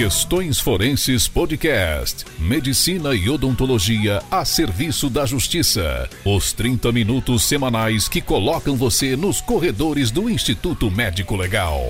Questões Forenses Podcast. Medicina e odontologia a serviço da justiça. Os 30 minutos semanais que colocam você nos corredores do Instituto Médico Legal.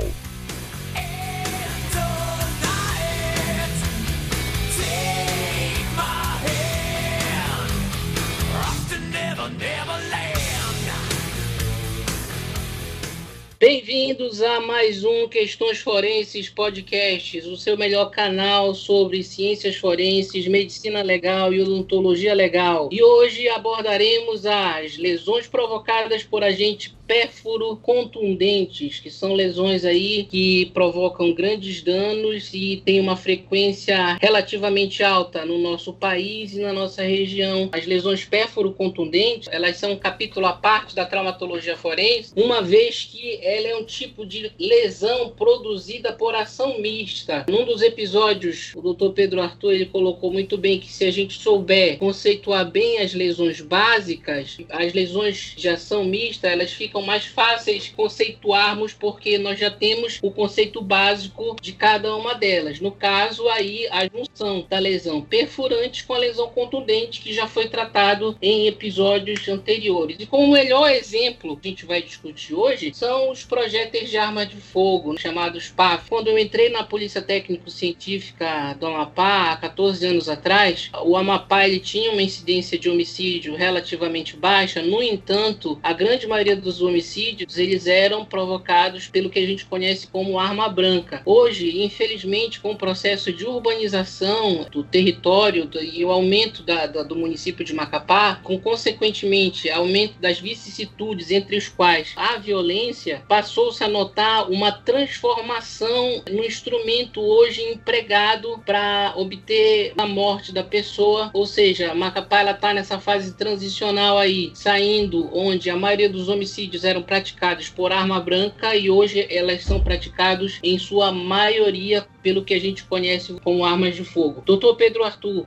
A mais um Questões Forenses Podcasts, o seu melhor canal sobre ciências forenses, medicina legal e odontologia legal. E hoje abordaremos as lesões provocadas por agente pérfuro contundentes, que são lesões aí que provocam grandes danos e tem uma frequência relativamente alta no nosso país e na nossa região. As lesões pérfuro contundentes, elas são um capítulo à parte da traumatologia forense, uma vez que ela é um tipo de lesão produzida por ação mista. Num dos episódios, o Dr. Pedro Arthur ele colocou muito bem que se a gente souber conceituar bem as lesões básicas, as lesões de ação mista, elas ficam são mais fáceis conceituarmos porque nós já temos o conceito básico de cada uma delas. No caso, aí a junção da lesão perfurante com a lesão contundente, que já foi tratado em episódios anteriores. E como melhor exemplo que a gente vai discutir hoje são os projéteis de arma de fogo, chamados PAF. Quando eu entrei na Polícia Técnico-Científica do Amapá, há 14 anos atrás, o Amapá ele tinha uma incidência de homicídio relativamente baixa, no entanto, a grande maioria dos homicídios eles eram provocados pelo que a gente conhece como arma branca. Hoje, infelizmente, com o processo de urbanização do território do, e o aumento da, da, do município de Macapá, com consequentemente aumento das vicissitudes entre os quais a violência, passou-se a notar uma transformação no instrumento hoje empregado para obter a morte da pessoa, ou seja, Macapá ela está nessa fase transicional aí, saindo onde a maioria dos homicídios homicídios eram praticados por arma branca e hoje elas são praticados em sua maioria pelo que a gente conhece como armas de fogo. Doutor Pedro Arthur,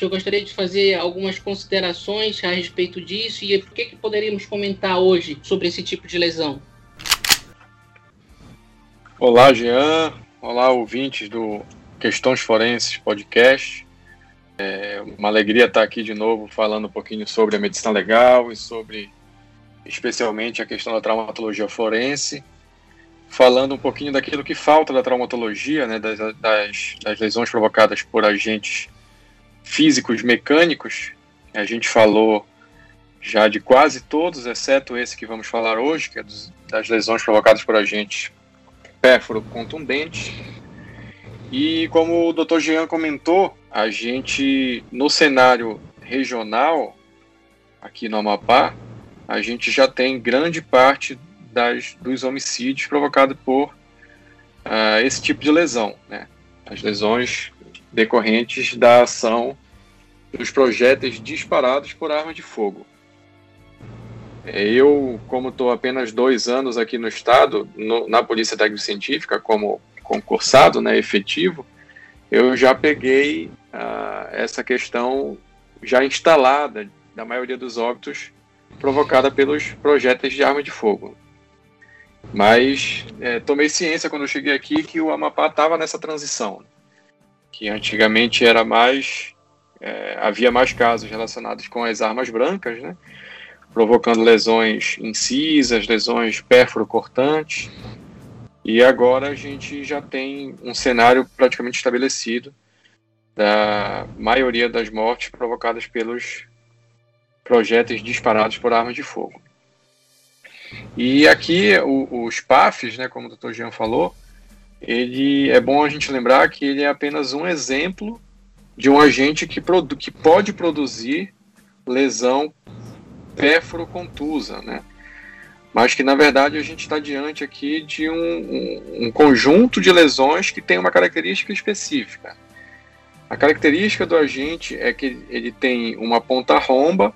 eu gostaria de fazer algumas considerações a respeito disso e o que, que poderíamos comentar hoje sobre esse tipo de lesão. Olá, Jean. Olá, ouvintes do Questões Forenses Podcast. É uma alegria estar aqui de novo falando um pouquinho sobre a medicina legal e sobre especialmente a questão da traumatologia forense, falando um pouquinho daquilo que falta da traumatologia, né, das, das, das lesões provocadas por agentes físicos mecânicos. A gente falou já de quase todos, exceto esse que vamos falar hoje, que é dos, das lesões provocadas por agentes pérfuro contundentes. E como o Dr. Jean comentou, a gente no cenário regional aqui no Amapá, a gente já tem grande parte das, dos homicídios provocados por uh, esse tipo de lesão, né? as lesões decorrentes da ação dos projéteis disparados por arma de fogo. Eu, como estou apenas dois anos aqui no estado, no, na Polícia Técnico Científica, como concursado, né, efetivo, eu já peguei uh, essa questão já instalada da maioria dos óbitos provocada pelos projéteis de arma de fogo. Mas é, tomei ciência quando eu cheguei aqui que o Amapá estava nessa transição, que antigamente era mais é, havia mais casos relacionados com as armas brancas, né, provocando lesões incisas, lesões pérfuro-cortantes, e agora a gente já tem um cenário praticamente estabelecido da maioria das mortes provocadas pelos projéteis disparados por armas de fogo. E aqui o, os PAFs, né, como o Dr. Jean falou, ele é bom a gente lembrar que ele é apenas um exemplo de um agente que, produ que pode produzir lesão pérfuro-contusa, né? Mas que na verdade a gente está diante aqui de um, um, um conjunto de lesões que tem uma característica específica. A característica do agente é que ele tem uma ponta romba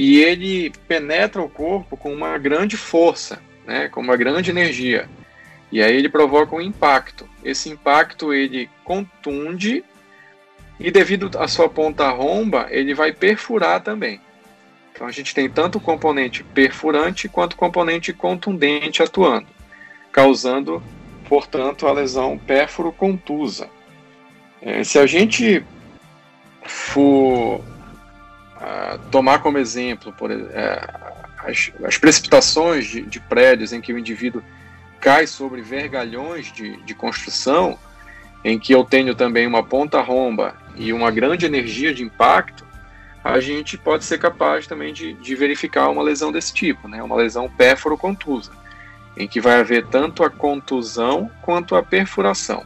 e ele penetra o corpo com uma grande força, né, com uma grande energia. E aí ele provoca um impacto. Esse impacto ele contunde e devido à sua ponta romba, ele vai perfurar também. Então a gente tem tanto o componente perfurante quanto o componente contundente atuando, causando, portanto, a lesão pérfuro-contusa. É, se a gente for tomar como exemplo por, uh, as, as, precipitações de, de, prédios em que o indivíduo cai sobre vergalhões de, de construção, em que eu tenho também uma ponta romba e uma grande energia de impacto, a gente pode ser capaz também de, de verificar uma lesão desse tipo, né? uma lesão pérfuro-contusa, em que vai haver tanto a contusão quanto a perfuração.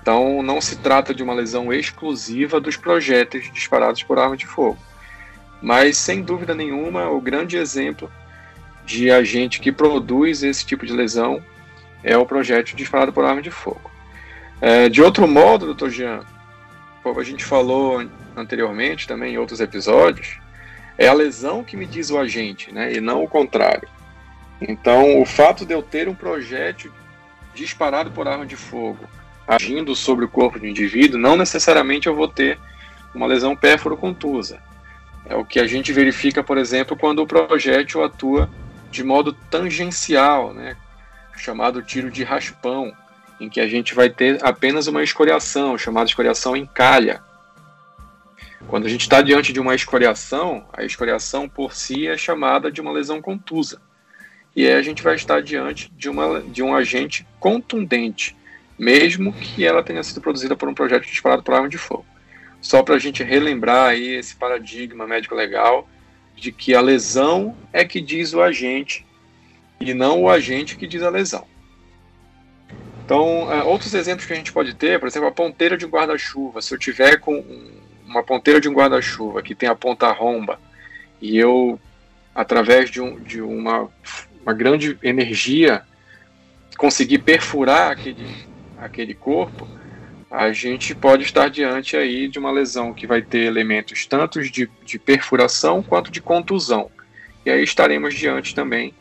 Então, não se trata de uma lesão exclusiva dos projéteis disparados por arma de fogo. Mas, sem dúvida nenhuma, o grande exemplo de agente que produz esse tipo de lesão é o projétil disparado por arma de fogo. É, de outro modo, doutor Jean, como a gente falou anteriormente também em outros episódios, é a lesão que me diz o agente, né, e não o contrário. Então, o fato de eu ter um projétil disparado por arma de fogo agindo sobre o corpo do indivíduo, não necessariamente eu vou ter uma lesão pérfuro-contusa. É o que a gente verifica, por exemplo, quando o projétil atua de modo tangencial, né, chamado tiro de raspão, em que a gente vai ter apenas uma escoriação, chamada escoriação em calha. Quando a gente está diante de uma escoriação, a escoriação por si é chamada de uma lesão contusa. E aí a gente vai estar diante de, uma, de um agente contundente, mesmo que ela tenha sido produzida por um projeto disparado por arma de fogo. Só para a gente relembrar aí esse paradigma médico-legal de que a lesão é que diz o agente e não o agente que diz a lesão. Então, uh, outros exemplos que a gente pode ter, por exemplo, a ponteira de um guarda-chuva. Se eu tiver com uma ponteira de um guarda-chuva que tem a ponta romba e eu, através de, um, de uma, uma grande energia, conseguir perfurar aquele, aquele corpo, a gente pode estar diante aí de uma lesão que vai ter elementos tanto de, de perfuração quanto de contusão. E aí estaremos diante também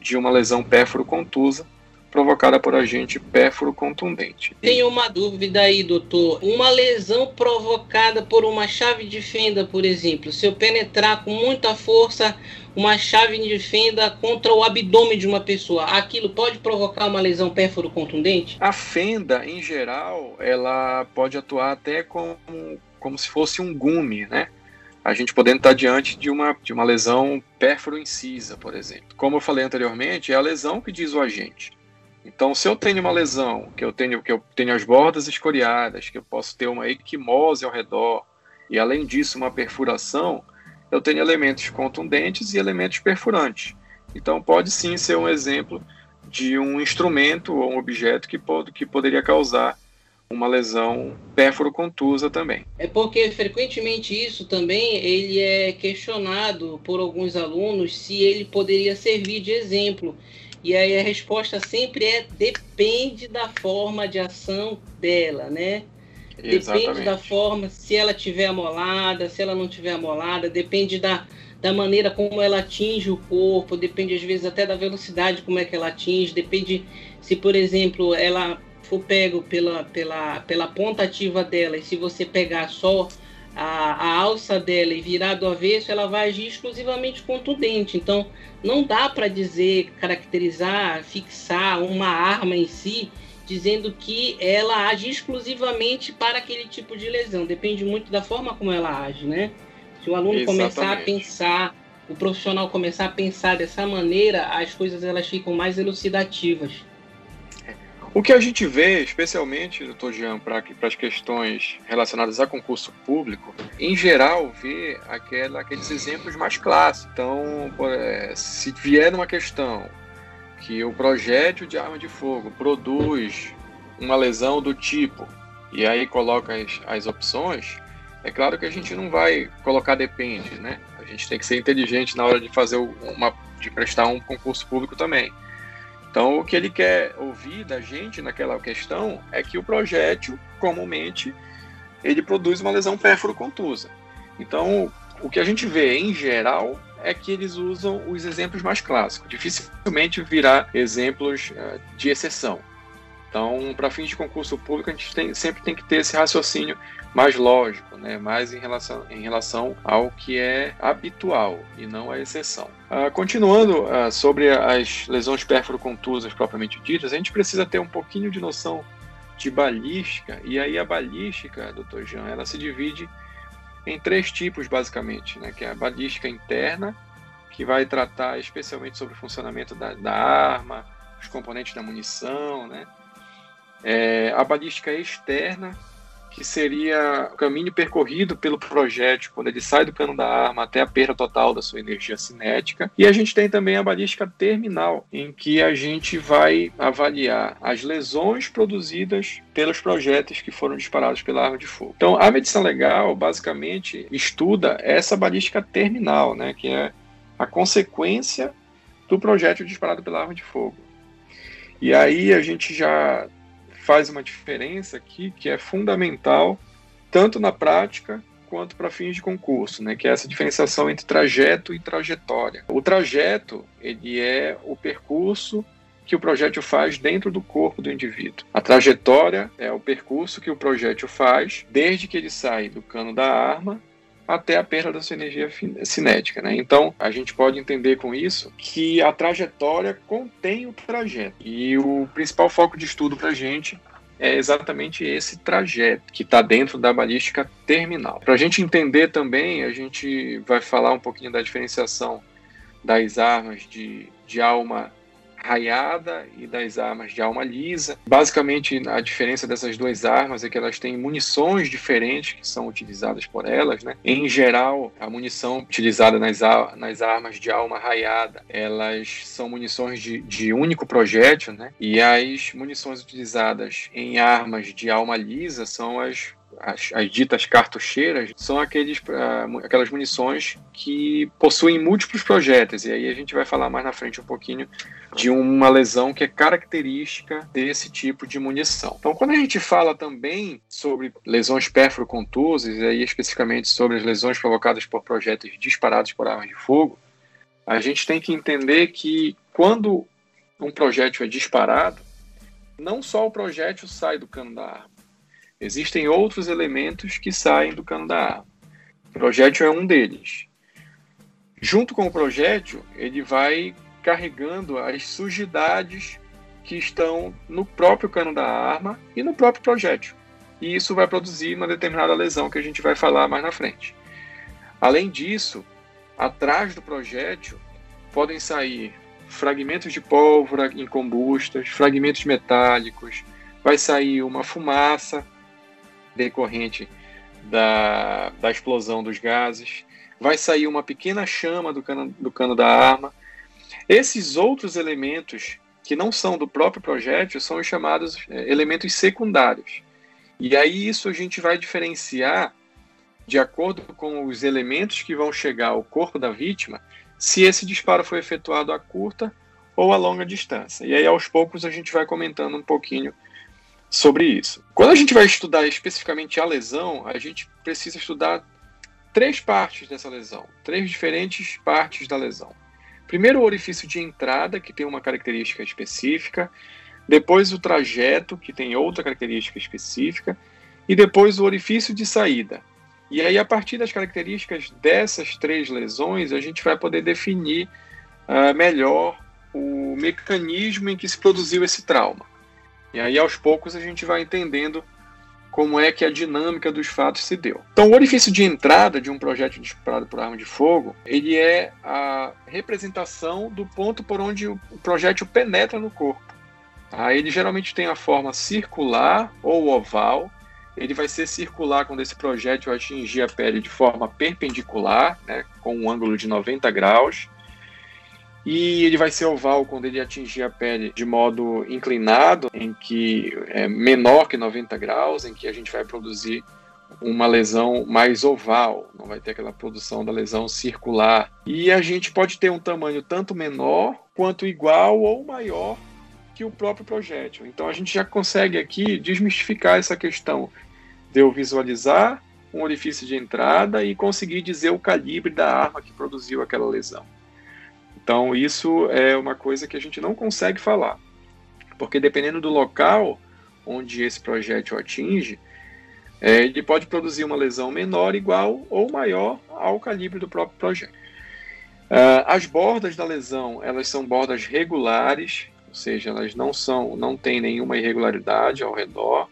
de uma lesão pérfuro-contusa, provocada por agente pérfuro contundente. Tenho uma dúvida aí, doutor. Uma lesão provocada por uma chave de fenda, por exemplo, se eu penetrar com muita força uma chave de fenda contra o abdômen de uma pessoa, aquilo pode provocar uma lesão pérfuro contundente? A fenda, em geral, ela pode atuar até como, como se fosse um gume, né? a gente podendo estar diante de uma, de uma lesão pérfuro incisa, por exemplo. Como eu falei anteriormente, é a lesão que diz o agente. Então, se eu tenho uma lesão, que eu tenho que eu tenho as bordas escoriadas, que eu posso ter uma equimose ao redor e além disso uma perfuração, eu tenho elementos contundentes e elementos perfurantes. Então, pode sim ser um exemplo de um instrumento ou um objeto que, pode, que poderia causar uma lesão pérfuro-contusa também. É porque frequentemente isso também ele é questionado por alguns alunos se ele poderia servir de exemplo. E aí a resposta sempre é depende da forma de ação dela, né? Exatamente. Depende da forma, se ela tiver amolada, se ela não tiver amolada, depende da, da maneira como ela atinge o corpo, depende às vezes até da velocidade como é que ela atinge, depende se, por exemplo, ela for pego pela, pela, pela ponta ativa dela e se você pegar só a, a alça dela e virar do avesso, ela vai agir exclusivamente contundente. Então, não dá para dizer, caracterizar, fixar uma arma em si, dizendo que ela age exclusivamente para aquele tipo de lesão. Depende muito da forma como ela age, né? Se o aluno Exatamente. começar a pensar, o profissional começar a pensar dessa maneira, as coisas elas ficam mais elucidativas. O que a gente vê, especialmente, doutor Jean, para as questões relacionadas a concurso público, em geral, vê aquela, aqueles exemplos mais clássicos. Então, é, se vier uma questão que o projétil de arma de fogo produz uma lesão do tipo, e aí coloca as, as opções, é claro que a gente não vai colocar depende, né? A gente tem que ser inteligente na hora de fazer uma, de prestar um concurso público também. Então, o que ele quer ouvir da gente naquela questão é que o projétil, comumente, ele produz uma lesão pérfuro-contusa. Então, o que a gente vê em geral é que eles usam os exemplos mais clássicos. Dificilmente virá exemplos uh, de exceção. Então, para fins de concurso público, a gente tem, sempre tem que ter esse raciocínio mais lógico, né? mais em relação, em relação ao que é habitual e não a exceção. Uh, continuando uh, sobre as lesões pérfuro-contusas propriamente ditas, a gente precisa ter um pouquinho de noção de balística, e aí a balística, doutor Jean, ela se divide em três tipos, basicamente, né? que é a balística interna, que vai tratar especialmente sobre o funcionamento da, da arma, os componentes da munição, né? É, a balística externa, que seria o caminho percorrido pelo projétil quando ele sai do cano da arma até a perda total da sua energia cinética. E a gente tem também a balística terminal, em que a gente vai avaliar as lesões produzidas pelos projéteis que foram disparados pela arma de fogo. Então, a medicina legal basicamente estuda essa balística terminal, né, que é a consequência do projétil disparado pela arma de fogo. E aí a gente já faz uma diferença aqui que é fundamental, tanto na prática quanto para fins de concurso, né, que é essa diferenciação entre trajeto e trajetória. O trajeto, ele é o percurso que o projétil faz dentro do corpo do indivíduo. A trajetória é o percurso que o projétil faz desde que ele sai do cano da arma até a perda da sua energia cinética. Né? Então, a gente pode entender com isso que a trajetória contém o trajeto. E o principal foco de estudo para a gente é exatamente esse trajeto que está dentro da balística terminal. Para a gente entender também, a gente vai falar um pouquinho da diferenciação das armas de, de alma raiada e das armas de alma lisa. Basicamente, a diferença dessas duas armas é que elas têm munições diferentes que são utilizadas por elas. Né? Em geral, a munição utilizada nas, nas armas de alma raiada, elas são munições de, de único projétil, né? e as munições utilizadas em armas de alma lisa são as as, as, ditas cartucheiras são aqueles, uh, aquelas munições que possuem múltiplos projéteis. E aí a gente vai falar mais na frente um pouquinho de uma lesão que é característica desse tipo de munição. Então, quando a gente fala também sobre lesões pérfuro-contusas, e aí especificamente sobre as lesões provocadas por projéteis disparados por armas de fogo, a gente tem que entender que quando um projétil é disparado, não só o projétil sai do cano da arma, Existem outros elementos que saem do cano da arma. O projétil é um deles. Junto com o projétil, ele vai carregando as sujidades que estão no próprio cano da arma e no próprio projétil. E isso vai produzir uma determinada lesão que a gente vai falar mais na frente. Além disso, atrás do projétil podem sair fragmentos de pólvora incombustas, fragmentos metálicos, vai sair uma fumaça decorrente da, da explosão dos gases, vai sair uma pequena chama do cano, do cano da arma. Esses outros elementos que não são do próprio projétil são os chamados é, elementos secundários. E aí isso a gente vai diferenciar de acordo com os elementos que vão chegar ao corpo da vítima, se esse disparo foi efetuado a curta ou a longa distância. E aí aos poucos a gente vai comentando um pouquinho sobre isso. Quando a gente vai estudar especificamente a lesão, a gente precisa estudar três partes dessa lesão, três diferentes partes da lesão. Primeiro, o orifício de entrada, que tem uma característica específica, depois, o trajeto, que tem outra característica específica, e depois, o orifício de saída. E aí, a partir das características dessas três lesões, a gente vai poder definir uh, melhor o mecanismo em que se produziu esse trauma. E aí, aos poucos, a gente vai entendendo como é que a dinâmica dos fatos se deu. Então, o orifício de entrada de um projétil disparado por arma de fogo, ele é a representação do ponto por onde o projétil penetra no corpo. Tá? Ele geralmente tem a forma circular ou oval. Ele vai ser circular quando esse projétil atingir a pele de forma perpendicular, né, com um ângulo de 90 graus e ele vai ser oval quando ele atingir a pele de modo inclinado, em que é menor que 90 graus, em que a gente vai produzir uma lesão mais oval, não vai ter aquela produção da lesão circular. E a gente pode ter um tamanho tanto menor quanto igual ou maior que o próprio projétil. Então a gente já consegue aqui desmistificar essa questão de eu visualizar um orifício de entrada e conseguir dizer o calibre da arma que produziu aquela lesão. Então, isso é uma coisa que a gente não consegue falar, porque dependendo do local onde esse projétil atinge, é, ele pode produzir uma lesão menor, igual ou maior ao calibre do próprio projétil. Uh, as bordas da lesão, elas são bordas regulares, ou seja, elas não são, não tem nenhuma irregularidade ao redor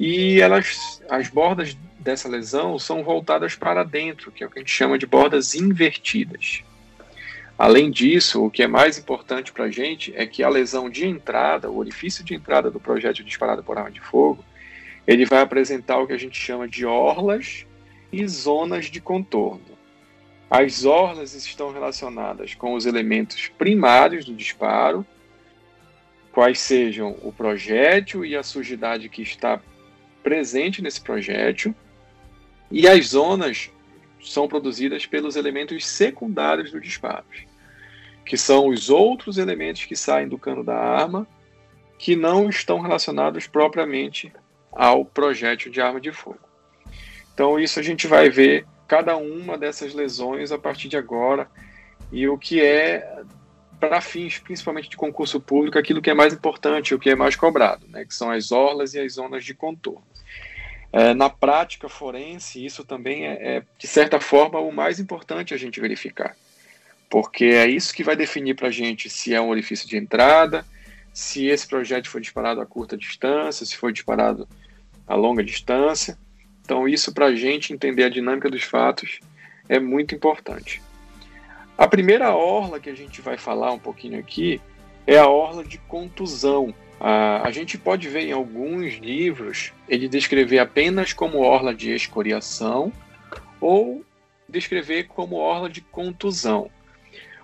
e elas, as bordas dessa lesão são voltadas para dentro, que é o que a gente chama de bordas invertidas. Além disso, o que é mais importante para a gente é que a lesão de entrada, o orifício de entrada do projétil disparado por arma de fogo, ele vai apresentar o que a gente chama de orlas e zonas de contorno. As orlas estão relacionadas com os elementos primários do disparo, quais sejam o projétil e a sujidade que está presente nesse projétil, e as zonas são produzidas pelos elementos secundários do disparo, que são os outros elementos que saem do cano da arma que não estão relacionados propriamente ao projétil de arma de fogo. Então, isso a gente vai ver cada uma dessas lesões a partir de agora e o que é, para fins principalmente de concurso público, aquilo que é mais importante, o que é mais cobrado, né, que são as orlas e as zonas de contorno. É, na prática forense, isso também é, é, de certa forma, o mais importante a gente verificar. Porque é isso que vai definir para a gente se é um orifício de entrada, se esse projeto foi disparado a curta distância, se foi disparado a longa distância. Então, isso para a gente entender a dinâmica dos fatos é muito importante. A primeira orla que a gente vai falar um pouquinho aqui é a orla de contusão. A, a gente pode ver em alguns livros ele descrever apenas como orla de escoriação ou descrever como orla de contusão.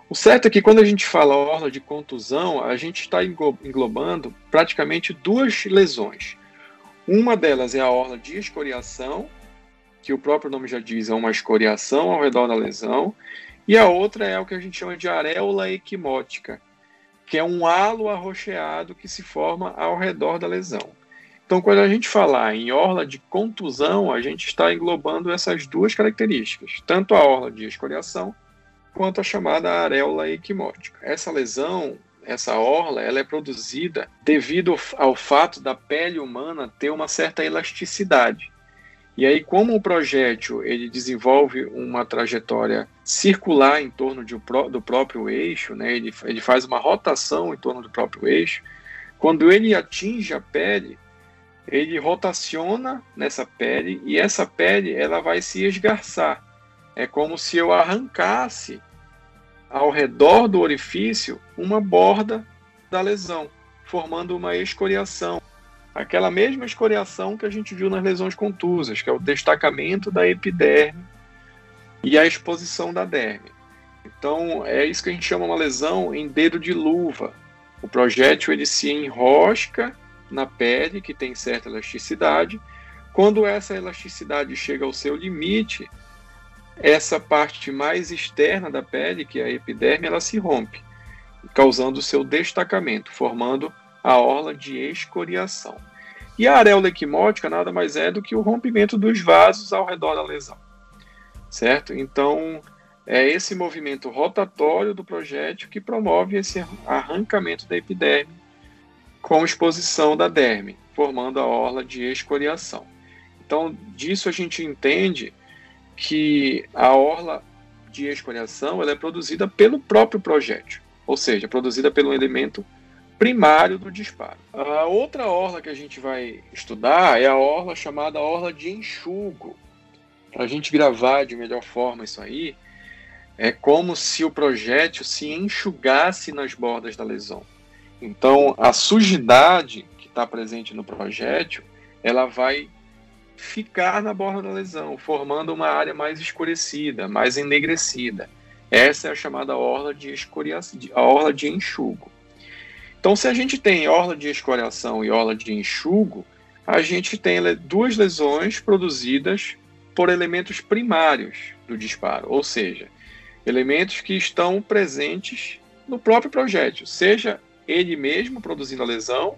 O certo é que quando a gente fala orla de contusão, a gente está englobando praticamente duas lesões. Uma delas é a orla de escoriação, que o próprio nome já diz, é uma escoriação ao redor da lesão, e a outra é o que a gente chama de areola equimótica, que é um halo arroxeado que se forma ao redor da lesão. Então, quando a gente falar em orla de contusão, a gente está englobando essas duas características, tanto a orla de escoriação quanto a chamada areola equimótica. Essa lesão, essa orla, ela é produzida devido ao fato da pele humana ter uma certa elasticidade. E aí, como o projétil ele desenvolve uma trajetória circular em torno de, do próprio eixo, né? ele, ele faz uma rotação em torno do próprio eixo, quando ele atinge a pele, ele rotaciona nessa pele e essa pele ela vai se esgarçar. É como se eu arrancasse ao redor do orifício uma borda da lesão, formando uma escoriação aquela mesma escoriação que a gente viu nas lesões contusas, que é o destacamento da epiderme e a exposição da derme. Então, é isso que a gente chama uma lesão em dedo de luva. O projétil ele se enrosca na pele, que tem certa elasticidade. Quando essa elasticidade chega ao seu limite, essa parte mais externa da pele, que é a epiderme, ela se rompe, causando o seu destacamento, formando a orla de escoriação. E a areola equimótica nada mais é do que o rompimento dos vasos ao redor da lesão. Certo? Então, é esse movimento rotatório do projétil que promove esse arrancamento da epiderme com exposição da derme, formando a orla de escoriação. Então, disso a gente entende que a orla de escoriação ela é produzida pelo próprio projétil, ou seja, produzida pelo elemento primário do disparo. A outra orla que a gente vai estudar é a orla chamada orla de enxugo. Para a gente gravar de melhor forma isso aí, é como se o projétil se enxugasse nas bordas da lesão. Então, a sujidade que está presente no projétil, ela vai ficar na borda da lesão, formando uma área mais escurecida, mais enegrecida. Essa é a chamada orla de, escoriação, a orla de enxugo. Então, se a gente tem orla de escoriação e orla de enxugo, a gente tem duas lesões produzidas por elementos primários do disparo, ou seja, elementos que estão presentes no próprio projétil, seja ele mesmo produzindo a lesão,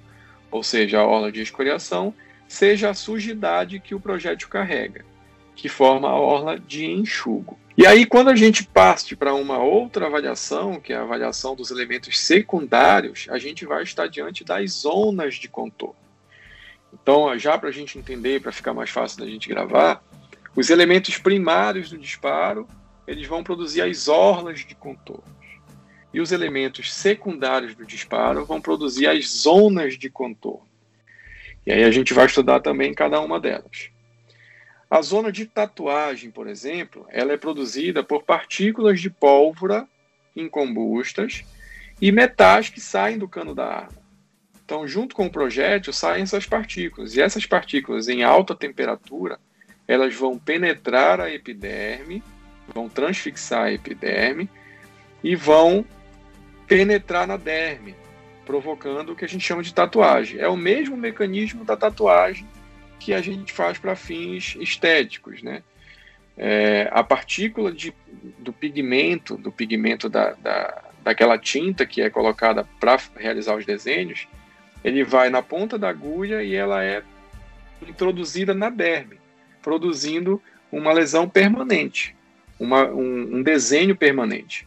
ou seja, a orla de escoriação, seja a sujidade que o projétil carrega, que forma a orla de enxugo. E aí, quando a gente parte para uma outra avaliação, que é a avaliação dos elementos secundários, a gente vai estar diante das zonas de contorno. Então, já para a gente entender, para ficar mais fácil da gente gravar, os elementos primários do disparo, eles vão produzir as orlas de contorno. e os elementos secundários do disparo vão produzir as zonas de contorno. E aí a gente vai estudar também cada uma delas. A zona de tatuagem, por exemplo, ela é produzida por partículas de pólvora incombustas e metais que saem do cano da arma. Então, junto com o projétil, saem essas partículas. E essas partículas, em alta temperatura, elas vão penetrar a epiderme, vão transfixar a epiderme e vão penetrar na derme, provocando o que a gente chama de tatuagem. É o mesmo mecanismo da tatuagem que a gente faz para fins estéticos, né? É, a partícula de, do pigmento, do pigmento da, da, daquela tinta que é colocada para realizar os desenhos, ele vai na ponta da agulha e ela é introduzida na derme, produzindo uma lesão permanente, uma, um, um desenho permanente.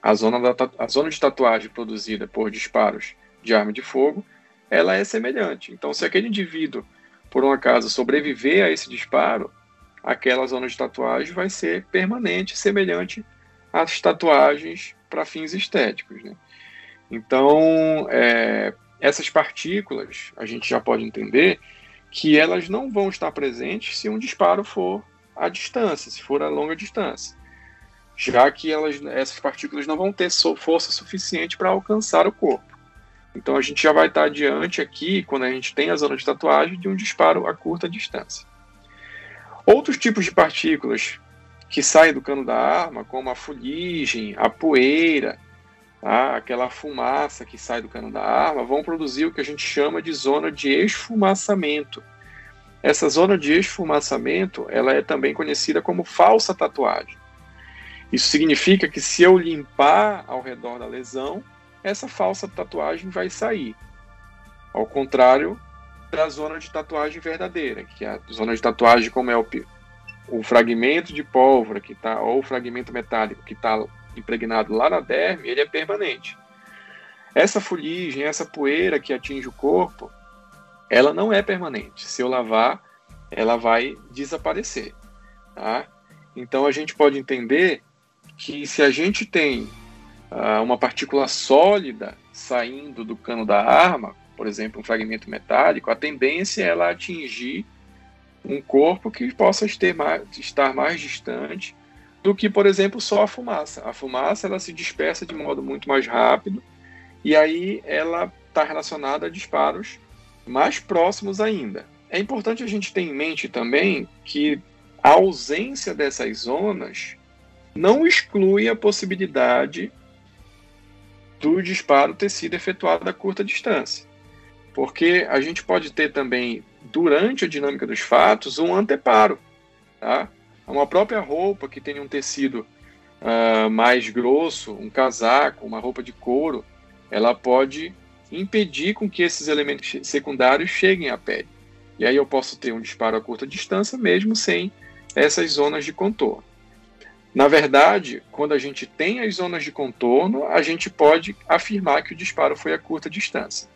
A zona, da, a zona de tatuagem produzida por disparos de arma de fogo, ela é semelhante. Então, se aquele indivíduo, por um acaso, sobreviver a esse disparo, aquela zona de tatuagem vai ser permanente, semelhante às tatuagens para fins estéticos. Né? Então, é, essas partículas, a gente já pode entender que elas não vão estar presentes se um disparo for à distância, se for a longa distância já que elas, essas partículas não vão ter força suficiente para alcançar o corpo. Então a gente já vai estar adiante aqui, quando a gente tem a zona de tatuagem, de um disparo a curta distância. Outros tipos de partículas que saem do cano da arma, como a fuligem, a poeira, tá? aquela fumaça que sai do cano da arma, vão produzir o que a gente chama de zona de esfumaçamento. Essa zona de esfumaçamento, ela é também conhecida como falsa tatuagem. Isso significa que se eu limpar ao redor da lesão, essa falsa tatuagem vai sair. Ao contrário da zona de tatuagem verdadeira, que é a zona de tatuagem como é o, o fragmento de pólvora que tá, ou o fragmento metálico que está impregnado lá na derme, ele é permanente. Essa fuligem, essa poeira que atinge o corpo, ela não é permanente. Se eu lavar, ela vai desaparecer. Tá? Então a gente pode entender que se a gente tem uh, uma partícula sólida saindo do cano da arma, por exemplo, um fragmento metálico, a tendência é ela atingir um corpo que possa mais, estar mais distante do que, por exemplo, só a fumaça. A fumaça ela se dispersa de modo muito mais rápido e aí ela está relacionada a disparos mais próximos ainda. É importante a gente ter em mente também que a ausência dessas zonas não exclui a possibilidade do disparo ter sido efetuado a curta distância. Porque a gente pode ter também, durante a dinâmica dos fatos, um anteparo. Tá? Uma própria roupa que tem um tecido uh, mais grosso, um casaco, uma roupa de couro, ela pode impedir com que esses elementos secundários cheguem à pele. E aí eu posso ter um disparo a curta distância mesmo sem essas zonas de contorno. Na verdade, quando a gente tem as zonas de contorno, a gente pode afirmar que o disparo foi a curta distância.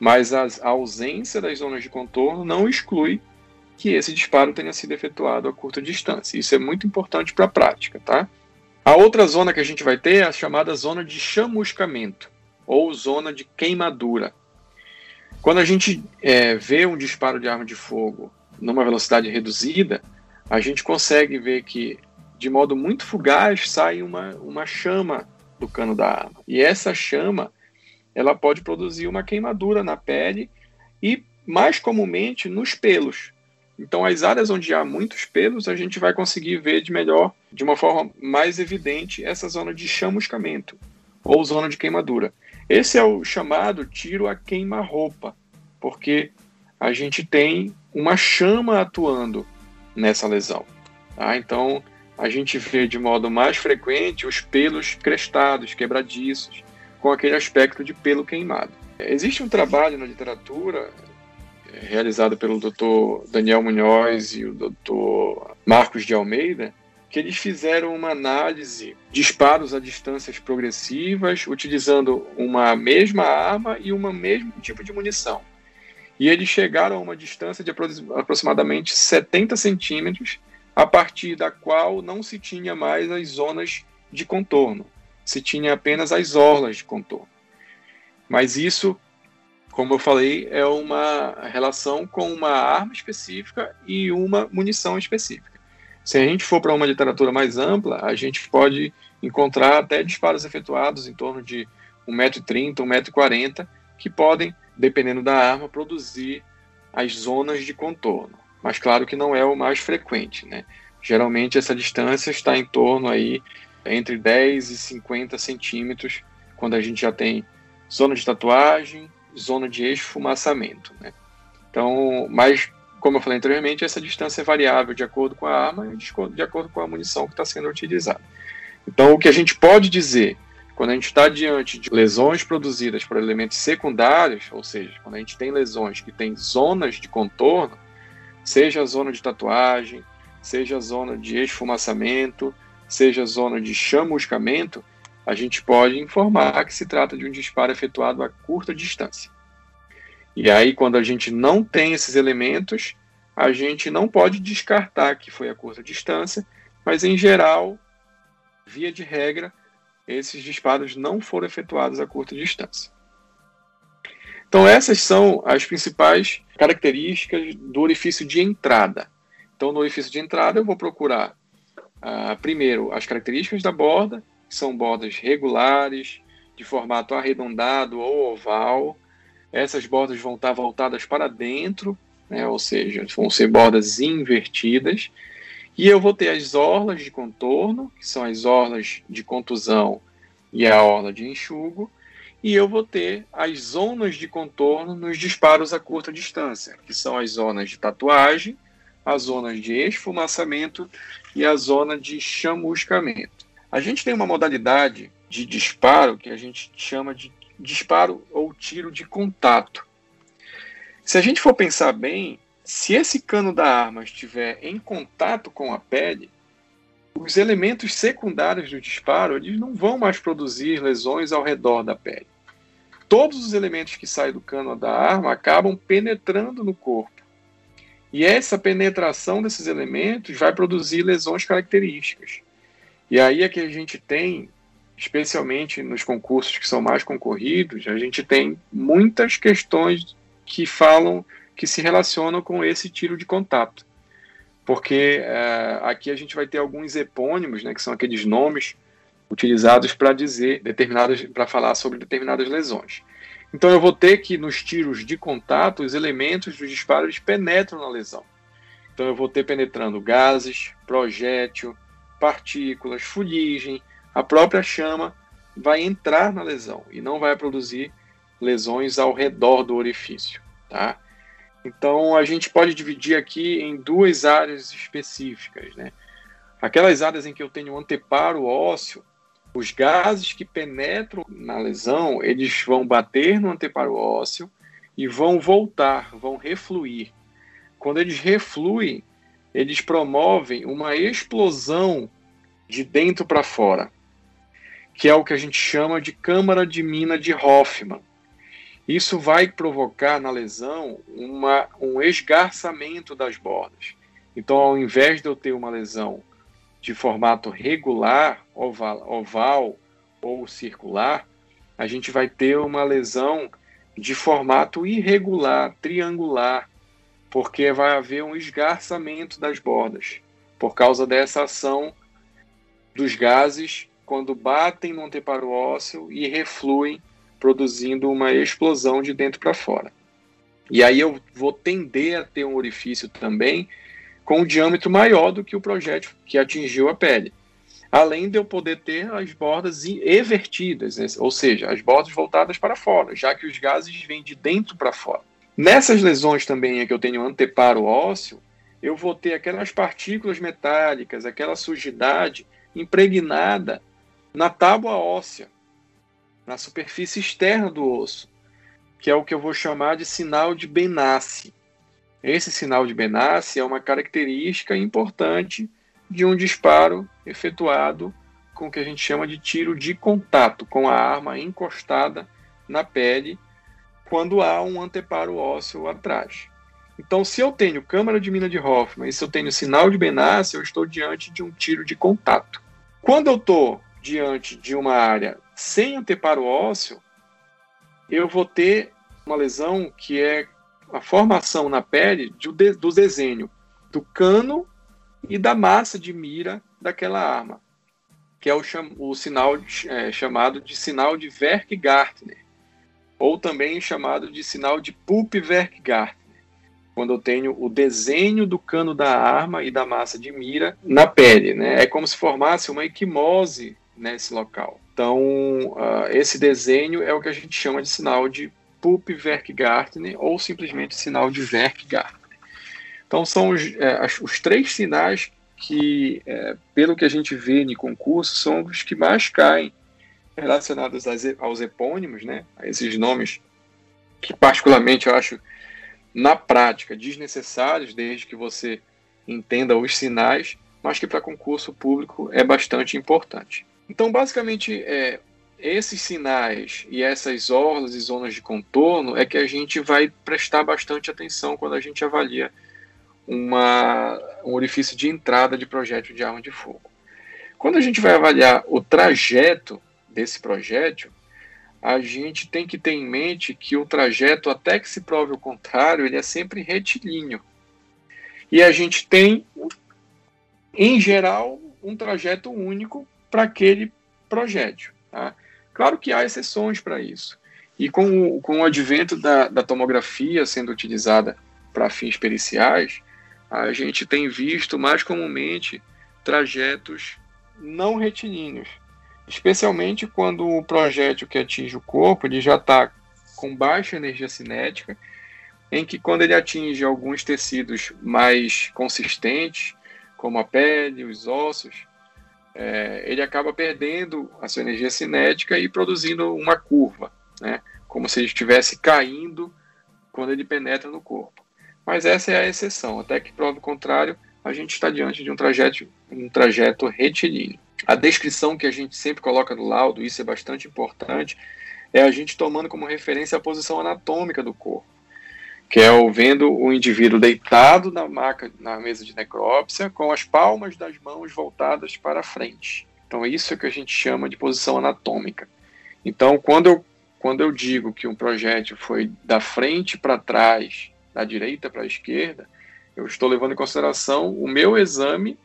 Mas a ausência das zonas de contorno não exclui que esse disparo tenha sido efetuado a curta distância. Isso é muito importante para a prática, tá? A outra zona que a gente vai ter é a chamada zona de chamuscamento, ou zona de queimadura. Quando a gente é, vê um disparo de arma de fogo numa velocidade reduzida, a gente consegue ver que de modo muito fugaz, sai uma, uma chama do cano da arma. E essa chama, ela pode produzir uma queimadura na pele e, mais comumente, nos pelos. Então, as áreas onde há muitos pelos, a gente vai conseguir ver de melhor, de uma forma mais evidente, essa zona de chamuscamento ou zona de queimadura. Esse é o chamado tiro a queima-roupa, porque a gente tem uma chama atuando nessa lesão. Tá? Então, a gente vê de modo mais frequente os pelos crestados, quebradiços, com aquele aspecto de pelo queimado. Existe um trabalho na literatura é, realizado pelo Dr. Daniel Munhoz e o Dr. Marcos de Almeida, que eles fizeram uma análise de disparos a distâncias progressivas, utilizando uma mesma arma e um mesmo tipo de munição. E eles chegaram a uma distância de aproximadamente 70 centímetros a partir da qual não se tinha mais as zonas de contorno. se tinha apenas as orlas de contorno. Mas isso, como eu falei, é uma relação com uma arma específica e uma munição específica. Se a gente for para uma literatura mais ampla, a gente pode encontrar até disparos efetuados em torno de 1,30m, 1,40m, que podem, dependendo da arma, produzir as zonas de contorno. Mas claro que não é o mais frequente, né? Geralmente essa distância está em torno aí entre 10 e 50 centímetros, quando a gente já tem zona de tatuagem, zona de esfumaçamento, né? Então, mas como eu falei anteriormente, essa distância é variável de acordo com a arma e de acordo com a munição que está sendo utilizada. Então, o que a gente pode dizer quando a gente está diante de lesões produzidas por elementos secundários, ou seja, quando a gente tem lesões que têm zonas de contorno, seja a zona de tatuagem, seja a zona de esfumaçamento, seja a zona de chamuscamento, a gente pode informar que se trata de um disparo efetuado a curta distância. E aí, quando a gente não tem esses elementos, a gente não pode descartar que foi a curta distância, mas em geral, via de regra, esses disparos não foram efetuados a curta distância. Então, essas são as principais características do orifício de entrada. Então, no orifício de entrada, eu vou procurar, uh, primeiro, as características da borda, que são bordas regulares, de formato arredondado ou oval. Essas bordas vão estar voltadas para dentro, né, ou seja, vão ser bordas invertidas. E eu vou ter as orlas de contorno, que são as orlas de contusão e a orla de enxugo, e eu vou ter as zonas de contorno nos disparos a curta distância, que são as zonas de tatuagem, as zonas de esfumaçamento e a zona de chamuscamento. A gente tem uma modalidade de disparo que a gente chama de disparo ou tiro de contato. Se a gente for pensar bem, se esse cano da arma estiver em contato com a pele, os elementos secundários do disparo eles não vão mais produzir lesões ao redor da pele. Todos os elementos que saem do cano da arma acabam penetrando no corpo. E essa penetração desses elementos vai produzir lesões características. E aí é que a gente tem, especialmente nos concursos que são mais concorridos, a gente tem muitas questões que falam que se relacionam com esse tiro de contato. Porque é, aqui a gente vai ter alguns epônimos, né, que são aqueles nomes utilizados para dizer determinadas, para falar sobre determinadas lesões. Então eu vou ter que nos tiros de contato os elementos dos disparos penetram na lesão. Então eu vou ter penetrando gases, projétil, partículas, fuligem, a própria chama vai entrar na lesão e não vai produzir lesões ao redor do orifício, tá? Então a gente pode dividir aqui em duas áreas específicas, né? Aquelas áreas em que eu tenho anteparo ósseo, os gases que penetram na lesão, eles vão bater no anteparo ósseo e vão voltar, vão refluir. Quando eles refluem, eles promovem uma explosão de dentro para fora, que é o que a gente chama de câmara de mina de Hoffman. Isso vai provocar na lesão uma, um esgarçamento das bordas. Então, ao invés de eu ter uma lesão de formato regular, oval, oval ou circular, a gente vai ter uma lesão de formato irregular, triangular, porque vai haver um esgarçamento das bordas por causa dessa ação dos gases quando batem no anteparo ósseo e refluem produzindo uma explosão de dentro para fora. E aí eu vou tender a ter um orifício também com um diâmetro maior do que o projétil que atingiu a pele. Além de eu poder ter as bordas evertidas, né? ou seja, as bordas voltadas para fora, já que os gases vêm de dentro para fora. Nessas lesões também em que eu tenho anteparo ósseo, eu vou ter aquelas partículas metálicas, aquela sujidade impregnada na tábua óssea, na superfície externa do osso, que é o que eu vou chamar de sinal de Benassi. Esse sinal de Benassi é uma característica importante de um disparo efetuado com o que a gente chama de tiro de contato, com a arma encostada na pele, quando há um anteparo ósseo atrás. Então, se eu tenho câmara de mina de Hoffman e se eu tenho sinal de Benassi, eu estou diante de um tiro de contato. Quando eu estou diante de uma área sem anteparo ósseo, eu vou ter uma lesão que é a formação na pele do desenho do cano e da massa de mira daquela arma, que é o, o sinal é, chamado de sinal de Werk-Gartner, ou também chamado de sinal de Pulp-Werk-Gartner quando eu tenho o desenho do cano da arma e da massa de mira na pele, né? É como se formasse uma equimose nesse local. Então, uh, esse desenho é o que a gente chama de sinal de Pupp-Werkgartner ou simplesmente sinal de Werkgartner. Então, são os, é, os três sinais que, é, pelo que a gente vê em concurso, são os que mais caem relacionados aos epônimos, né? A esses nomes que, particularmente, eu acho na prática desnecessários, desde que você entenda os sinais, mas que para concurso público é bastante importante. Então, basicamente, é, esses sinais e essas orlas e zonas de contorno é que a gente vai prestar bastante atenção quando a gente avalia uma, um orifício de entrada de projétil de arma de fogo. Quando a gente vai avaliar o trajeto desse projétil, a gente tem que ter em mente que o trajeto, até que se prove o contrário, ele é sempre retilíneo. E a gente tem, em geral, um trajeto único para aquele projétil. Tá? Claro que há exceções para isso. E com o, com o advento da, da tomografia sendo utilizada para fins periciais, a gente tem visto mais comumente trajetos não retilíneos especialmente quando o projétil que atinge o corpo ele já está com baixa energia cinética, em que quando ele atinge alguns tecidos mais consistentes, como a pele, os ossos, é, ele acaba perdendo a sua energia cinética e produzindo uma curva, né? como se ele estivesse caindo quando ele penetra no corpo. Mas essa é a exceção, até que prova o contrário, a gente está diante de um trajeto, um trajeto retilíneo. A descrição que a gente sempre coloca no laudo, isso é bastante importante, é a gente tomando como referência a posição anatômica do corpo, que é o vendo o indivíduo deitado na maca, na mesa de necrópsia, com as palmas das mãos voltadas para frente. Então, isso é que a gente chama de posição anatômica. Então, quando eu, quando eu digo que um projétil foi da frente para trás, da direita para a esquerda, eu estou levando em consideração o meu exame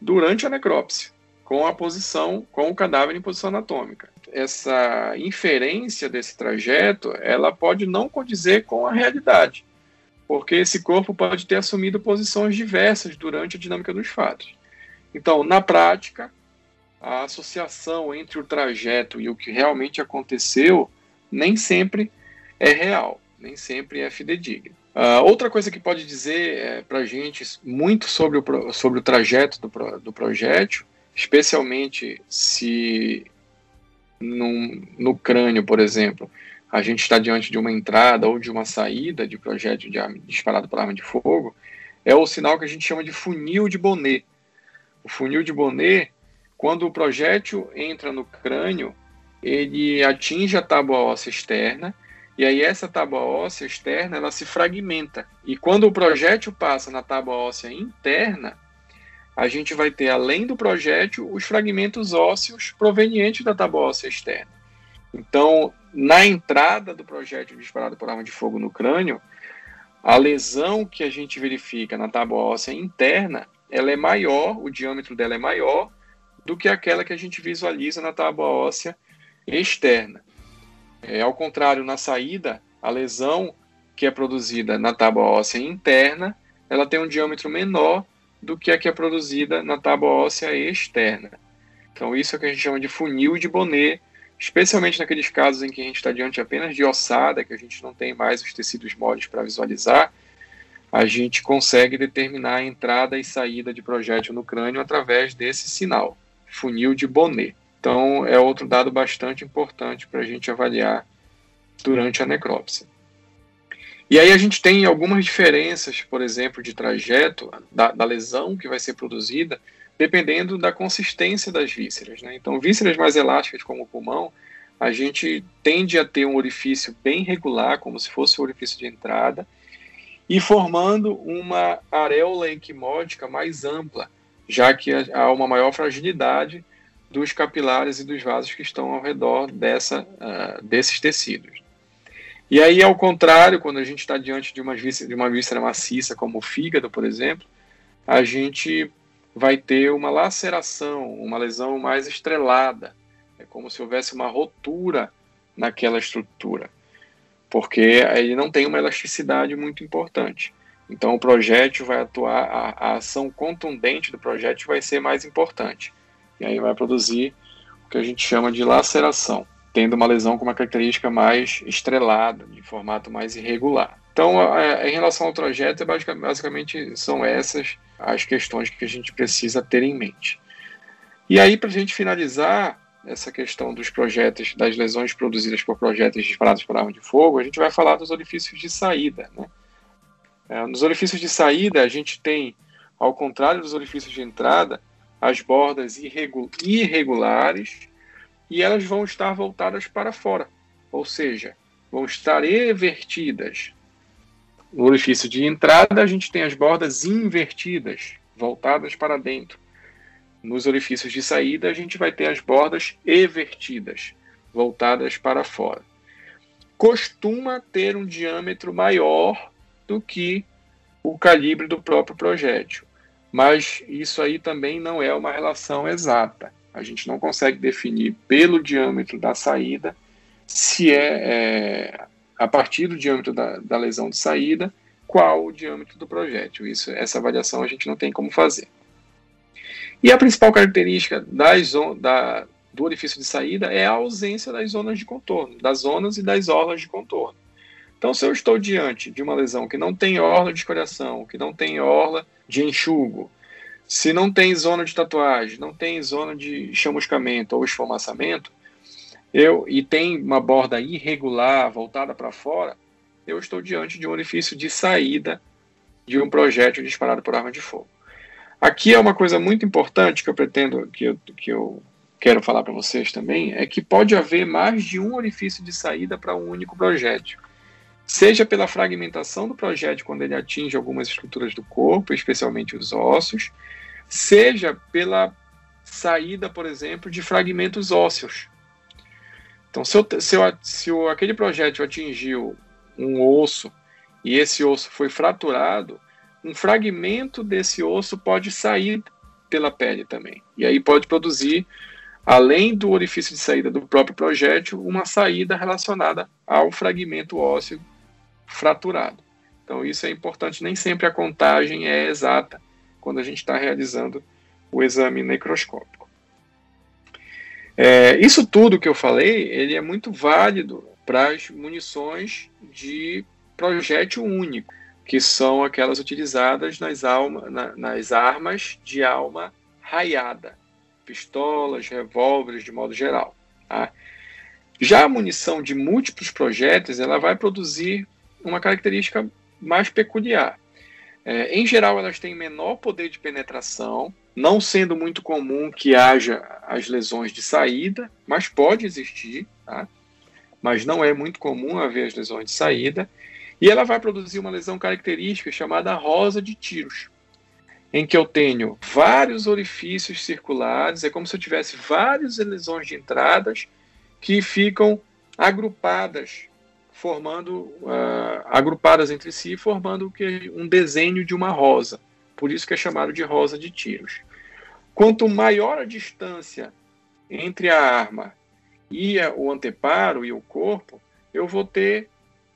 durante a necrópsia com a posição, com o cadáver em posição anatômica. Essa inferência desse trajeto, ela pode não condizer com a realidade, porque esse corpo pode ter assumido posições diversas durante a dinâmica dos fatos. Então, na prática, a associação entre o trajeto e o que realmente aconteceu nem sempre é real, nem sempre é fidedigna. Uh, outra coisa que pode dizer é, para a gente muito sobre o, sobre o trajeto do, do projétil especialmente se num, no crânio, por exemplo, a gente está diante de uma entrada ou de uma saída de projétil de arma, disparado por arma de fogo, é o sinal que a gente chama de funil de Bonnet. O funil de Bonnet, quando o projétil entra no crânio, ele atinge a tábua óssea externa, e aí essa tábua óssea externa ela se fragmenta. E quando o projétil passa na tábua óssea interna, a gente vai ter, além do projétil, os fragmentos ósseos provenientes da tábua óssea externa. Então, na entrada do projétil disparado por arma de fogo no crânio, a lesão que a gente verifica na tábua óssea interna, ela é maior, o diâmetro dela é maior do que aquela que a gente visualiza na tábua óssea externa. É, ao contrário, na saída, a lesão que é produzida na tábua óssea interna, ela tem um diâmetro menor do que a que é produzida na tábua óssea externa. Então, isso é o que a gente chama de funil de Bonnet, especialmente naqueles casos em que a gente está diante apenas de ossada, que a gente não tem mais os tecidos moles para visualizar, a gente consegue determinar a entrada e saída de projétil no crânio através desse sinal, funil de Bonnet. Então, é outro dado bastante importante para a gente avaliar durante a necrópsia. E aí a gente tem algumas diferenças, por exemplo, de trajeto da, da lesão que vai ser produzida, dependendo da consistência das vísceras. Né? Então, vísceras mais elásticas, como o pulmão, a gente tende a ter um orifício bem regular, como se fosse o orifício de entrada, e formando uma areola equimótica mais ampla, já que há uma maior fragilidade dos capilares e dos vasos que estão ao redor dessa, uh, desses tecidos. E aí, ao contrário, quando a gente está diante de uma, víscera, de uma víscera maciça, como o fígado, por exemplo, a gente vai ter uma laceração, uma lesão mais estrelada. É como se houvesse uma rotura naquela estrutura, porque ele não tem uma elasticidade muito importante. Então, o projétil vai atuar, a, a ação contundente do projétil vai ser mais importante. E aí vai produzir o que a gente chama de laceração, tendo uma lesão com uma característica mais estrelada, de formato mais irregular. Então, em relação ao trajeto, basicamente são essas as questões que a gente precisa ter em mente. E aí, para a gente finalizar essa questão dos projetos, das lesões produzidas por projetos disparados por arma de fogo, a gente vai falar dos orifícios de saída. Né? É, nos orifícios de saída, a gente tem, ao contrário dos orifícios de entrada, as bordas irregulares e elas vão estar voltadas para fora, ou seja, vão estar evertidas. No orifício de entrada, a gente tem as bordas invertidas, voltadas para dentro. Nos orifícios de saída, a gente vai ter as bordas evertidas, voltadas para fora. Costuma ter um diâmetro maior do que o calibre do próprio projétil mas isso aí também não é uma relação exata. A gente não consegue definir pelo diâmetro da saída se é, é a partir do diâmetro da, da, lesão de saída qual o diâmetro do projétil. Isso, essa avaliação a gente não tem como fazer. E a principal característica das, da, do orifício de saída é a ausência das zonas de contorno, das zonas e das orlas de contorno. Então, se eu estou diante de uma lesão que não tem orla de escoriação, que não tem orla de enxugo, se não tem zona de tatuagem, não tem zona de chamuscamento ou esfumaçamento, eu e tem uma borda irregular voltada para fora, eu estou diante de um orifício de saída de um projétil disparado por arma de fogo. Aqui é uma coisa muito importante que eu pretendo que eu, que eu quero falar para vocês também, é que pode haver mais de um orifício de saída para um único projétil seja pela fragmentação do projétil quando ele atinge algumas estruturas do corpo, especialmente os ossos, seja pela saída, por exemplo, de fragmentos ósseos. Então, se, eu, se, eu, se eu, aquele projétil atingiu um osso e esse osso foi fraturado, um fragmento desse osso pode sair pela pele também. E aí pode produzir, além do orifício de saída do próprio projétil, uma saída relacionada ao fragmento ósseo fraturado. Então, isso é importante. Nem sempre a contagem é exata quando a gente está realizando o exame necroscópico. É, isso tudo que eu falei, ele é muito válido para as munições de projétil único, que são aquelas utilizadas nas, alma, na, nas armas de alma raiada, pistolas, revólveres de modo geral. Tá? Já a munição de múltiplos projéteis, ela vai produzir uma característica mais peculiar. É, em geral, elas têm menor poder de penetração, não sendo muito comum que haja as lesões de saída, mas pode existir, tá? mas não é muito comum haver as lesões de saída. E ela vai produzir uma lesão característica chamada rosa de tiros, em que eu tenho vários orifícios circulares, é como se eu tivesse várias lesões de entradas que ficam agrupadas formando uh, agrupadas entre si, formando um desenho de uma rosa. Por isso que é chamado de rosa de tiros. Quanto maior a distância entre a arma e o anteparo e o corpo, eu vou ter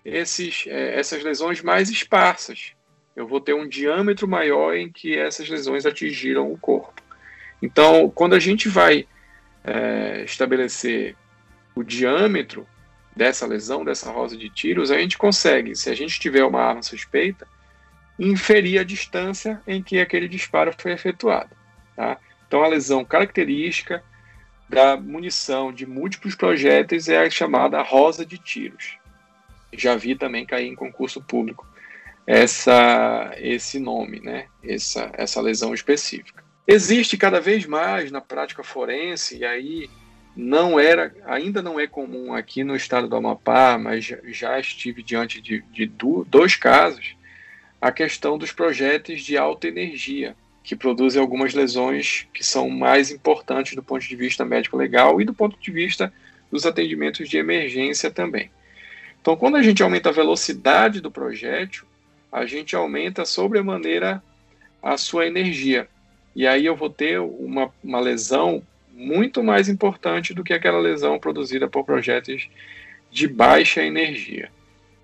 esses, eh, essas lesões mais esparsas. Eu vou ter um diâmetro maior em que essas lesões atingiram o corpo. Então, quando a gente vai eh, estabelecer o diâmetro, dessa lesão, dessa rosa de tiros, a gente consegue, se a gente tiver uma arma suspeita, inferir a distância em que aquele disparo foi efetuado. Tá? Então, a lesão característica da munição de múltiplos projéteis é a chamada rosa de tiros. Já vi também cair em concurso público essa, esse nome, né? essa, essa lesão específica. Existe cada vez mais na prática forense, e aí não era, ainda não é comum aqui no estado do Amapá, mas já estive diante de, de dois casos, a questão dos projéteis de alta energia, que produzem algumas lesões que são mais importantes do ponto de vista médico-legal e do ponto de vista dos atendimentos de emergência também. Então, quando a gente aumenta a velocidade do projétil, a gente aumenta sobremaneira a sua energia. E aí eu vou ter uma, uma lesão muito mais importante do que aquela lesão produzida por projéteis de baixa energia.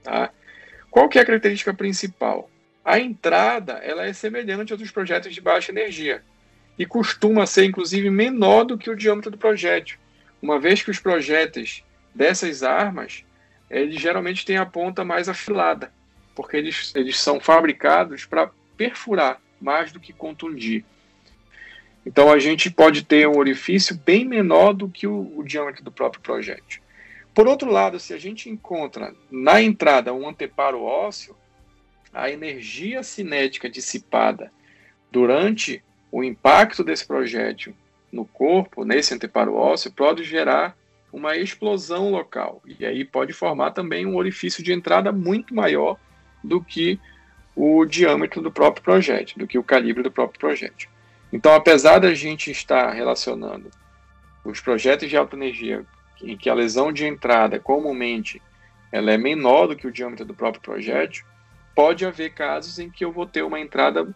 Tá? Qual que é a característica principal? A entrada ela é semelhante aos dos projéteis de baixa energia e costuma ser inclusive menor do que o diâmetro do projétil, uma vez que os projéteis dessas armas eles geralmente têm a ponta mais afilada, porque eles, eles são fabricados para perfurar mais do que contundir. Então a gente pode ter um orifício bem menor do que o, o diâmetro do próprio projétil. Por outro lado, se a gente encontra na entrada um anteparo ósseo, a energia cinética dissipada durante o impacto desse projétil no corpo, nesse anteparo ósseo, pode gerar uma explosão local. E aí pode formar também um orifício de entrada muito maior do que o diâmetro do próprio projétil, do que o calibre do próprio projétil. Então, apesar da gente estar relacionando os projéteis de alta energia em que a lesão de entrada comumente ela é menor do que o diâmetro do próprio projétil, pode haver casos em que eu vou ter uma entrada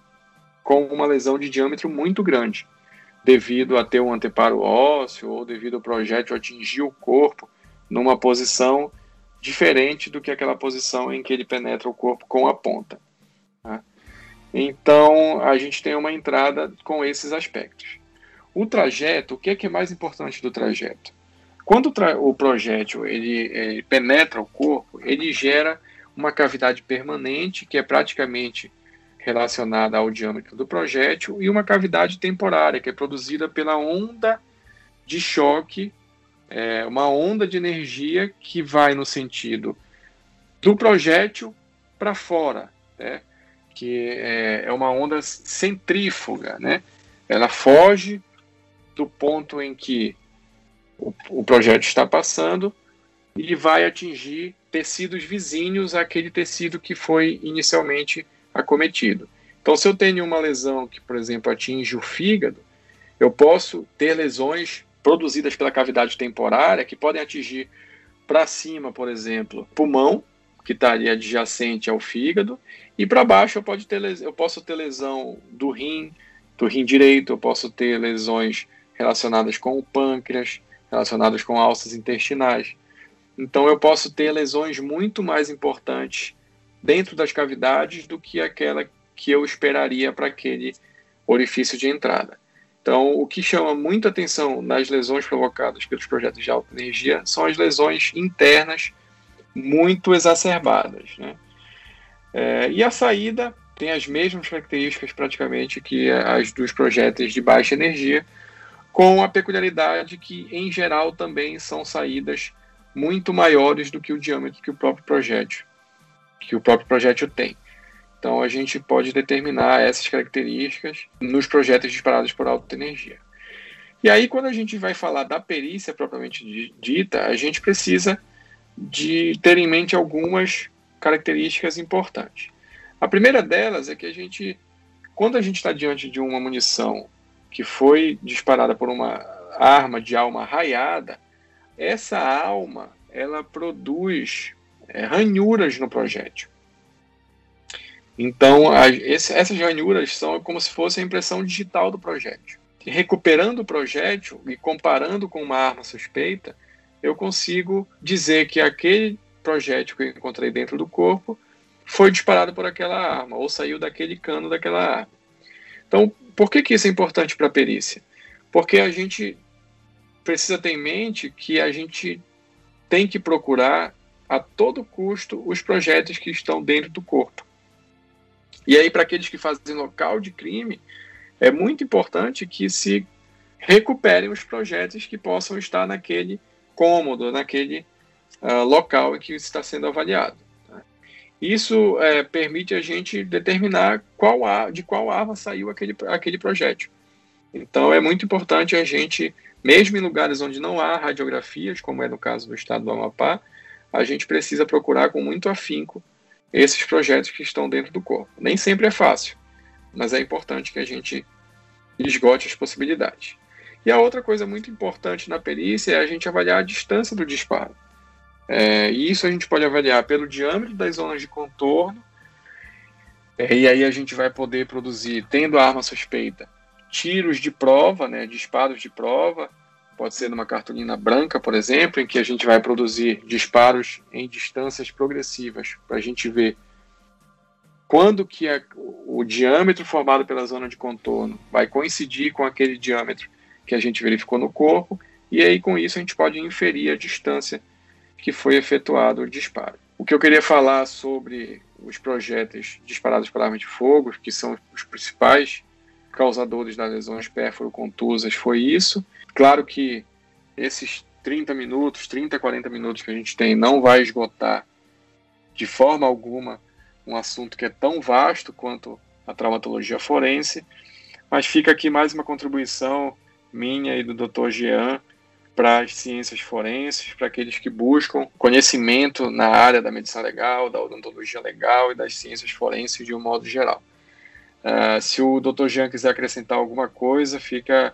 com uma lesão de diâmetro muito grande, devido a ter um anteparo ósseo ou devido ao projétil atingir o corpo numa posição diferente do que aquela posição em que ele penetra o corpo com a ponta. Então, a gente tem uma entrada com esses aspectos. O trajeto, o que é, que é mais importante do trajeto? Quando o, tra o projétil ele, ele penetra o corpo, ele gera uma cavidade permanente, que é praticamente relacionada ao diâmetro do projétil, e uma cavidade temporária, que é produzida pela onda de choque, é, uma onda de energia que vai no sentido do projétil para fora, né? Que é, é uma onda centrífuga. Né? Ela foge do ponto em que o, o projétil está passando e vai atingir tecidos vizinhos àquele tecido que foi inicialmente acometido. Então, se eu tenho uma lesão que, por exemplo, atinge o fígado, eu posso ter lesões produzidas pela cavidade temporária que podem atingir para cima, por exemplo, pulmão, que estaria adjacente ao fígado, e para baixo eu, pode ter, eu posso ter lesão do rim, do rim direito, eu posso ter lesões relacionadas com o pâncreas, relacionadas com alças intestinais. Então eu posso ter lesões muito mais importantes dentro das cavidades do que aquela que eu esperaria para aquele orifício de entrada. Então, o que chama muita atenção nas lesões provocadas pelos projetos de alta energia são as lesões internas muito exacerbadas. Né? É, e a saída tem as mesmas características praticamente que as dos projéteis de baixa energia, com a peculiaridade que, em geral, também são saídas muito maiores do que o diâmetro que o próprio projétil que o próprio projétil tem. Então a gente pode determinar essas características nos projéteis disparados por alta energia. E aí quando a gente vai falar da perícia propriamente dita, a gente precisa de ter em mente algumas características importantes. A primeira delas é que a gente, quando a gente está diante de uma munição que foi disparada por uma arma de alma raiada, essa alma ela produz é, ranhuras no projétil. Então, a, esse, essas ranhuras são como se fosse a impressão digital do projétil. Recuperando o projétil e comparando com uma arma suspeita, eu consigo dizer que aquele projétil que eu encontrei dentro do corpo foi disparado por aquela arma ou saiu daquele cano daquela arma. Então, por que, que isso é importante para a perícia? Porque a gente precisa ter em mente que a gente tem que procurar a todo custo os projetos que estão dentro do corpo. E aí, para aqueles que fazem local de crime, é muito importante que se recuperem os projetos que possam estar naquele cômodo, naquele uh, local em que está sendo avaliado. Tá? Isso é, permite a gente determinar qual de qual arma saiu aquele, aquele projétil. Então, é muito importante a gente, mesmo em lugares onde não há radiografias, como é no caso do estado do Amapá, a gente precisa procurar com muito afinco esses projetos que estão dentro do corpo. Nem sempre é fácil, mas é importante que a gente esgote as possibilidades. E a outra coisa muito importante na perícia é a gente avaliar a distância do disparo. É, e isso a gente pode avaliar pelo diâmetro das zonas de contorno, é, e aí a gente vai poder produzir, tendo a arma suspeita, tiros de prova, né, disparos de prova, pode ser numa cartolina branca, por exemplo, em que a gente vai produzir disparos em distâncias progressivas, para a gente ver quando que a, o diâmetro formado pela zona de contorno vai coincidir com aquele diâmetro que a gente verificou no corpo, e aí com isso a gente pode inferir a distância que foi efetuado o disparo. O que eu queria falar sobre os projéteis disparados por arma de fogo, que são os principais causadores das lesões pérfuro-contusas, foi isso. Claro que esses 30 minutos, 30, 40 minutos que a gente tem não vai esgotar de forma alguma um assunto que é tão vasto quanto a traumatologia forense, mas fica aqui mais uma contribuição minha e do Dr. Jean para as ciências forenses, para aqueles que buscam conhecimento na área da medicina legal, da odontologia legal e das ciências forenses de um modo geral. Uh, se o Dr. Jean quiser acrescentar alguma coisa, fica,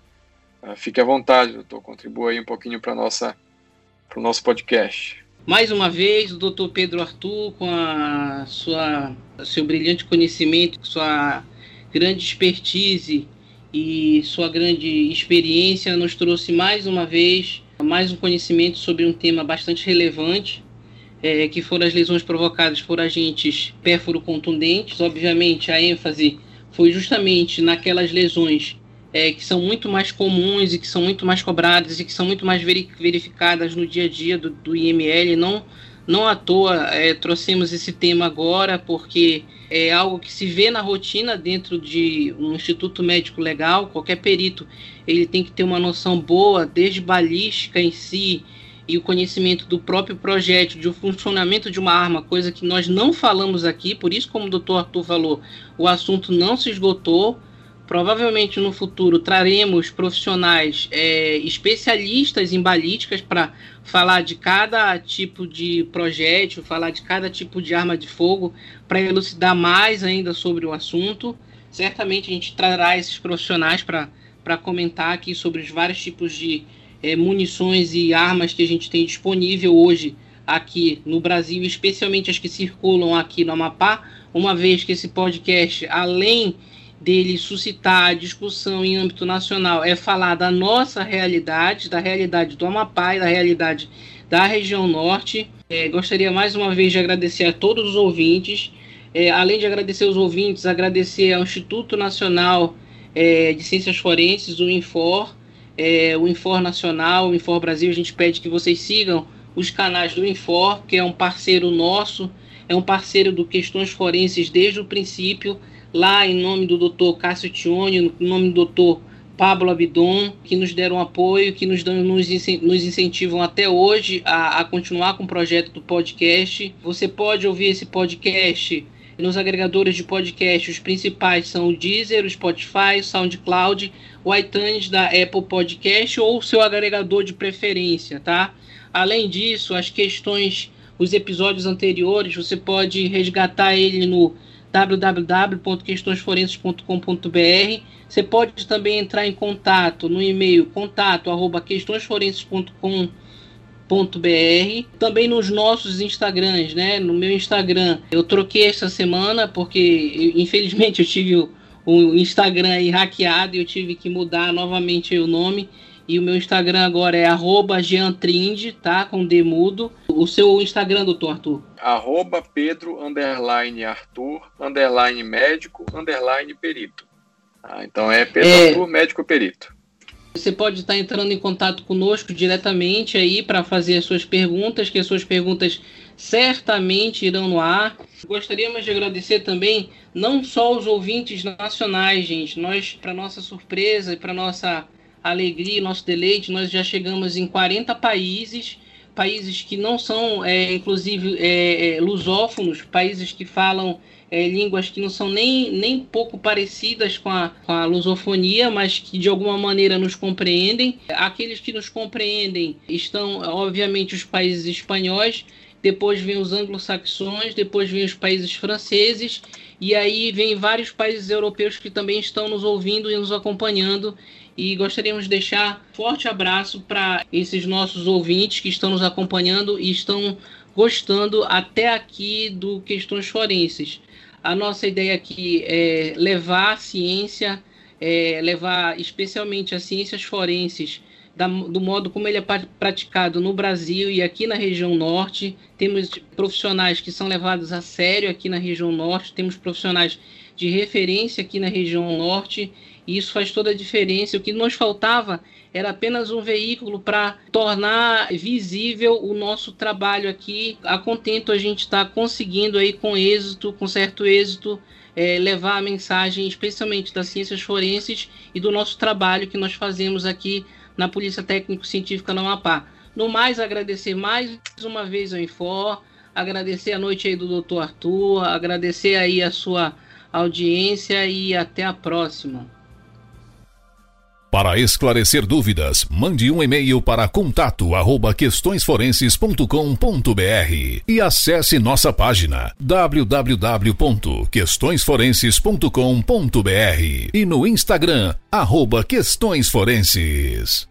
uh, fique à vontade, doutor. Contribua aí um pouquinho para o nosso podcast. Mais uma vez, o Dr. Pedro Arthur, com a sua seu brilhante conhecimento, sua grande expertise e sua grande experiência nos trouxe mais uma vez mais um conhecimento sobre um tema bastante relevante, é, que foram as lesões provocadas por agentes pérfuro-contundentes. Obviamente, a ênfase foi justamente naquelas lesões é, que são muito mais comuns e que são muito mais cobradas e que são muito mais verificadas no dia a dia do, do IML, não não à toa é, trouxemos esse tema agora, porque é algo que se vê na rotina dentro de um instituto médico legal. Qualquer perito ele tem que ter uma noção boa, desde balística em si e o conhecimento do próprio projétil, de o funcionamento de uma arma, coisa que nós não falamos aqui. Por isso, como o doutor Arthur falou, o assunto não se esgotou. Provavelmente no futuro traremos profissionais é, especialistas em balísticas para falar de cada tipo de projétil, falar de cada tipo de arma de fogo, para elucidar mais ainda sobre o assunto. Certamente a gente trará esses profissionais para comentar aqui sobre os vários tipos de é, munições e armas que a gente tem disponível hoje aqui no Brasil, especialmente as que circulam aqui no Amapá, uma vez que esse podcast, além dele suscitar discussão em âmbito nacional é falar da nossa realidade, da realidade do Amapá e da realidade da região norte. É, gostaria mais uma vez de agradecer a todos os ouvintes. É, além de agradecer os ouvintes, agradecer ao Instituto Nacional é, de Ciências Forenses, o INFOR, é, o INFOR Nacional, o INFOR Brasil. A gente pede que vocês sigam os canais do INFOR, que é um parceiro nosso, é um parceiro do Questões Forenses desde o princípio lá em nome do Dr. Cássio Tione, em nome do Dr. Pablo Abidon, que nos deram apoio, que nos, dão, nos, nos incentivam até hoje a, a, continuar com o projeto do podcast. Você pode ouvir esse podcast nos agregadores de podcast. Os principais são o Deezer, o Spotify, o SoundCloud, o iTunes da Apple Podcast ou o seu agregador de preferência, tá? Além disso, as questões, os episódios anteriores, você pode resgatar ele no www.questõesforenses.com.br. Você pode também entrar em contato no e-mail contato@questõesforenses.com.br. Também nos nossos Instagrams, né? No meu Instagram, eu troquei essa semana porque infelizmente eu tive o, o Instagram aí hackeado e eu tive que mudar novamente o nome. E o meu Instagram agora é arroba Jeantrind, tá? Com demudo. O seu Instagram, doutor Arthur? Arroba Pedro, underline Arthur, underline médico, underline perito. Ah, então é Pedro é... Arthur, médico perito. Você pode estar entrando em contato conosco diretamente aí para fazer as suas perguntas, que as suas perguntas certamente irão no ar. Gostaríamos de agradecer também não só os ouvintes nacionais, gente. Nós, para nossa surpresa e para nossa alegria, nosso deleite, nós já chegamos em 40 países, países que não são, é, inclusive, é, é, lusófonos, países que falam é, línguas que não são nem, nem pouco parecidas com a, com a lusofonia, mas que de alguma maneira nos compreendem. Aqueles que nos compreendem estão, obviamente, os países espanhóis depois vem os anglo-saxões, depois vem os países franceses, e aí vem vários países europeus que também estão nos ouvindo e nos acompanhando. E gostaríamos de deixar forte abraço para esses nossos ouvintes que estão nos acompanhando e estão gostando até aqui do Questões Forenses. A nossa ideia aqui é levar a ciência, é levar especialmente as ciências forenses da, do modo como ele é praticado no Brasil e aqui na região norte. Temos profissionais que são levados a sério aqui na região norte, temos profissionais de referência aqui na região norte, e isso faz toda a diferença. O que nos faltava era apenas um veículo para tornar visível o nosso trabalho aqui. A contento a gente está conseguindo aí com êxito, com certo êxito, é, levar a mensagem, especialmente das ciências forenses e do nosso trabalho que nós fazemos aqui na Polícia Técnico-Científica no Amapá. No mais, agradecer mais uma vez ao Infor, agradecer a noite aí do doutor Arthur, agradecer aí a sua audiência e até a próxima. Para esclarecer dúvidas, mande um e-mail para contato arroba questõesforenses.com.br e acesse nossa página www.questõesforenses.com.br e no Instagram arroba questões forenses.